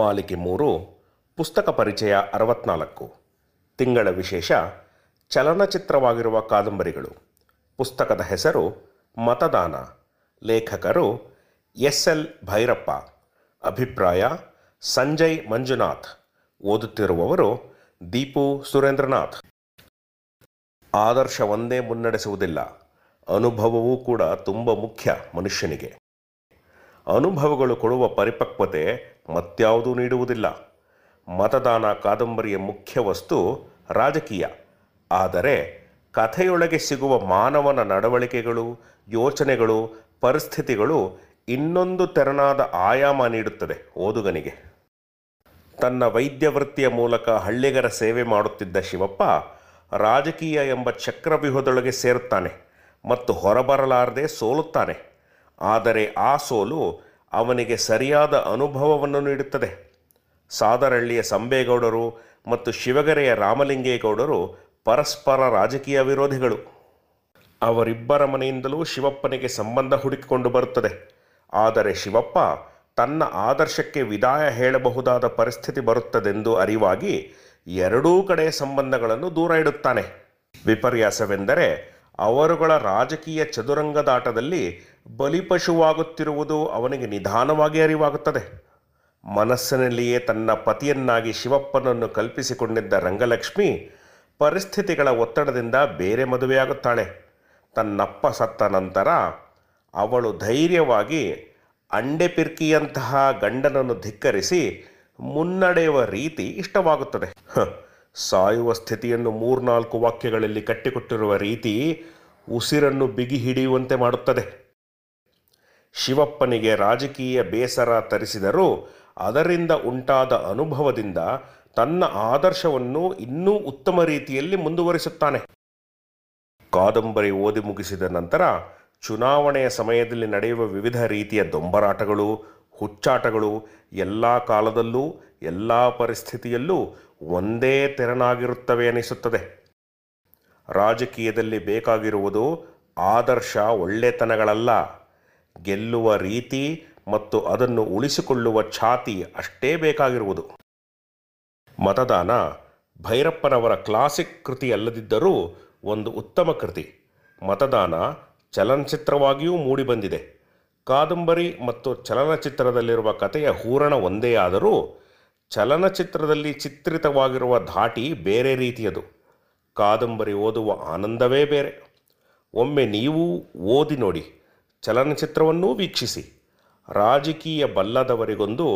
ಮಾಲಿಕೆ ಮೂರು, ಪುಸ್ತಕ ಪರಿಚಯ ಅರವತ್ನಾಲ್ಕು. ತಿಂಗಳ ವಿಶೇಷ, ಚಲನಚಿತ್ರವಾಗಿರುವ ಕಾದಂಬರಿಗಳು. ಪುಸ್ತಕದ ಹೆಸರು ಮತದಾನ. ಲೇಖಕರು ಎಸ್ ಎಲ್ ಭೈರಪ್ಪ. ಅಭಿಪ್ರಾಯ, ಸಂಜಯ್ ಮಂಜುನಾಥ್. ಓದುತ್ತಿರುವವರು ದೀಪು ಸುರೇಂದ್ರನಾಥ್. ಆದರ್ಶವನ್ನೇ ಮುನ್ನಡೆಸುವುದಿಲ್ಲ. ಅನುಭವವೂ ಕೂಡ ತುಂಬ ಮುಖ್ಯ ಮನುಷ್ಯನಿಗೆ. ಅನುಭವಗಳು ಕೊಡುವ ಪರಿಪಕ್ವತೆ ಮತ್ಯಾವುದೂ ನೀಡುವುದಿಲ್ಲ. ಮತದಾನ ಕಾದಂಬರಿಯ ಮುಖ್ಯ ವಸ್ತು ರಾಜಕೀಯ. ಆದರೆ ಕಥೆಯೊಳಗೆ ಸಿಗುವ ಮಾನವನ ನಡವಳಿಕೆಗಳು, ಯೋಚನೆಗಳು, ಪರಿಸ್ಥಿತಿಗಳು ಇನ್ನೊಂದು ತೆರನಾದ ಆಯಾಮ ನೀಡುತ್ತದೆ ಓದುಗನಿಗೆ. ತನ್ನ ವೈದ್ಯ ವೃತ್ತಿಯ ಮೂಲಕ ಹಳ್ಳಿಗರ ಸೇವೆ ಮಾಡುತ್ತಿದ್ದ ಶಿವಪ್ಪ ರಾಜಕೀಯ ಎಂಬ ಚಕ್ರವ್ಯೂಹದೊಳಗೆ ಸೇರುತ್ತಾನೆ ಮತ್ತು ಹೊರಬರಲಾರದೆ ಸೋಲುತ್ತಾನೆ. ಆದರೆ ಆ ಸೋಲು ಅವನಿಗೆ ಸರಿಯಾದ ಅನುಭವವನ್ನು ನೀಡುತ್ತದೆ. ಸಾದರಳ್ಳಿಯ ಸಂಬೇಗೌಡರು ಮತ್ತು ಶಿವಗೆರೆಯ ರಾಮಲಿಂಗೇಗೌಡರು ಪರಸ್ಪರ ರಾಜಕೀಯ ವಿರೋಧಿಗಳು. ಅವರಿಬ್ಬರ ಮನೆಯಿಂದಲೂ ಶಿವಪ್ಪನಿಗೆ ಸಂಬಂಧ ಹುಡುಕಿಕೊಂಡು ಬರುತ್ತದೆ. ಆದರೆ ಶಿವಪ್ಪ ತನ್ನ ಆದರ್ಶಕ್ಕೆ ವಿದಾಯ ಹೇಳಬಹುದಾದ ಪರಿಸ್ಥಿತಿ ಬರುತ್ತದೆಂದು ಅರಿವಾಗಿ ಎರಡೂ ಕಡೆಯ ಸಂಬಂಧಗಳನ್ನು ದೂರ ಇಡುತ್ತಾನೆ. ವಿಪರ್ಯಾಸವೆಂದರೆ ಅವರುಗಳ ರಾಜಕೀಯ ಚದುರಂಗದಾಟದಲ್ಲಿ ಬಲಿಪಶುವಾಗುತ್ತಿರುವುದು ಅವನಿಗೆ ನಿಧಾನವಾಗಿ ಅರಿವಾಗುತ್ತದೆ. ಮನಸ್ಸಿನಲ್ಲಿಯೇ ತನ್ನ ಪತಿಯನ್ನಾಗಿ ಶಿವಪ್ಪನನ್ನು ಕಲ್ಪಿಸಿಕೊಂಡಿದ್ದ ರಂಗಲಕ್ಷ್ಮಿ ಪರಿಸ್ಥಿತಿಗಳ ಒತ್ತಡದಿಂದ ಬೇರೆ ಮದುವೆಯಾಗುತ್ತಾಳೆ. ತನ್ನಪ್ಪ ಸತ್ತ ನಂತರ ಅವಳು ಧೈರ್ಯವಾಗಿ ಅಂಡೆ ಪಿರ್ಕಿಯಂತಹ ಗಂಡನನ್ನು ಧಿಕ್ಕರಿಸಿ ಮುನ್ನಡೆಯುವ ರೀತಿ ಇಷ್ಟವಾಗುತ್ತದೆ. ಸಾಯುವ ಸ್ಥಿತಿಯನ್ನು ಮೂರ್ನಾಲ್ಕು ವಾಕ್ಯಗಳಲ್ಲಿ ಕಟ್ಟಿಕೊಟ್ಟಿರುವ ರೀತಿ ಉಸಿರನ್ನು ಬಿಗಿ ಹಿಡಿಯುವಂತೆ ಮಾಡುತ್ತದೆ. ಶಿವಪ್ಪನಿಗೆ ರಾಜಕೀಯ ಬೇಸರ ತರಿಸಿದರೂ ಅದರಿಂದ ಉಂಟಾದ ಅನುಭವದಿಂದ ತನ್ನ ಆದರ್ಶವನ್ನು ಇನ್ನೂ ಉತ್ತಮ ರೀತಿಯಲ್ಲಿ ಮುಂದುವರಿಸುತ್ತಾನೆ. ಕಾದಂಬರಿ ಓದಿ ಮುಗಿಸಿದ ನಂತರ ಚುನಾವಣೆಯ ಸಮಯದಲ್ಲಿ ನಡೆಯುವ ವಿವಿಧ ರೀತಿಯ ದೊಂಬರಾಟಗಳು ಹುಚ್ಚಾಟಗಳು ಎಲ್ಲ ಕಾಲದಲ್ಲೂ, ಎಲ್ಲ ಪರಿಸ್ಥಿತಿಯಲ್ಲೂ ಒಂದೇ ತೆರನಾಗಿರುತ್ತವೆ ಅನಿಸುತ್ತದೆ. ರಾಜಕೀಯದಲ್ಲಿ ಬೇಕಾಗಿರುವುದು ಆದರ್ಶ ಒಳ್ಳೆತನಗಳಲ್ಲ. ಗೆಲ್ಲುವ ರೀತಿ ಮತ್ತು ಅದನ್ನು ಉಳಿಸಿಕೊಳ್ಳುವ ಛಾತಿ ಅಷ್ಟೇ ಬೇಕಾಗಿರುವುದು. ಮತದಾನ ಭೈರಪ್ಪನವರ ಕ್ಲಾಸಿಕ್ ಕೃತಿ ಅಲ್ಲದಿದ್ದರೂ ಒಂದು ಉತ್ತಮ ಕೃತಿ. ಮತದಾನ ಚಲನಚಿತ್ರವಾಗಿಯೂ ಮೂಡಿಬಂದಿದೆ. ಕಾದಂಬರಿ ಮತ್ತು ಚಲನಚಿತ್ರದಲ್ಲಿರುವ ಕಥೆಯ ಹೂರಣ ಒಂದೇ ಆದರೂ ಚಲನಚಿತ್ರದಲ್ಲಿ ಚಿತ್ರಿತವಾಗಿರುವ ಧಾಟಿ ಬೇರೆ ರೀತಿಯದು. ಕಾದಂಬರಿ ಓದುವ ಆನಂದವೇ ಬೇರೆ. ಒಮ್ಮೆ ನೀವು ಓದಿ ನೋಡಿ, ಚಲನಚಿತ್ರವನ್ನೂ ವೀಕ್ಷಿಸಿ. ರಾಜಕೀಯ ಬಲ್ಲದವರಿಗೊಂದು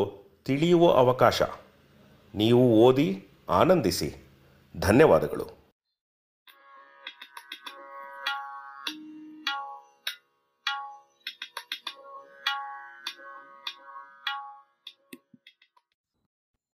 ತಿಳಿಯುವ ಅವಕಾಶ. ನೀವು ಓದಿ, ಆನಂದಿಸಿ. ಧನ್ಯವಾದಗಳು.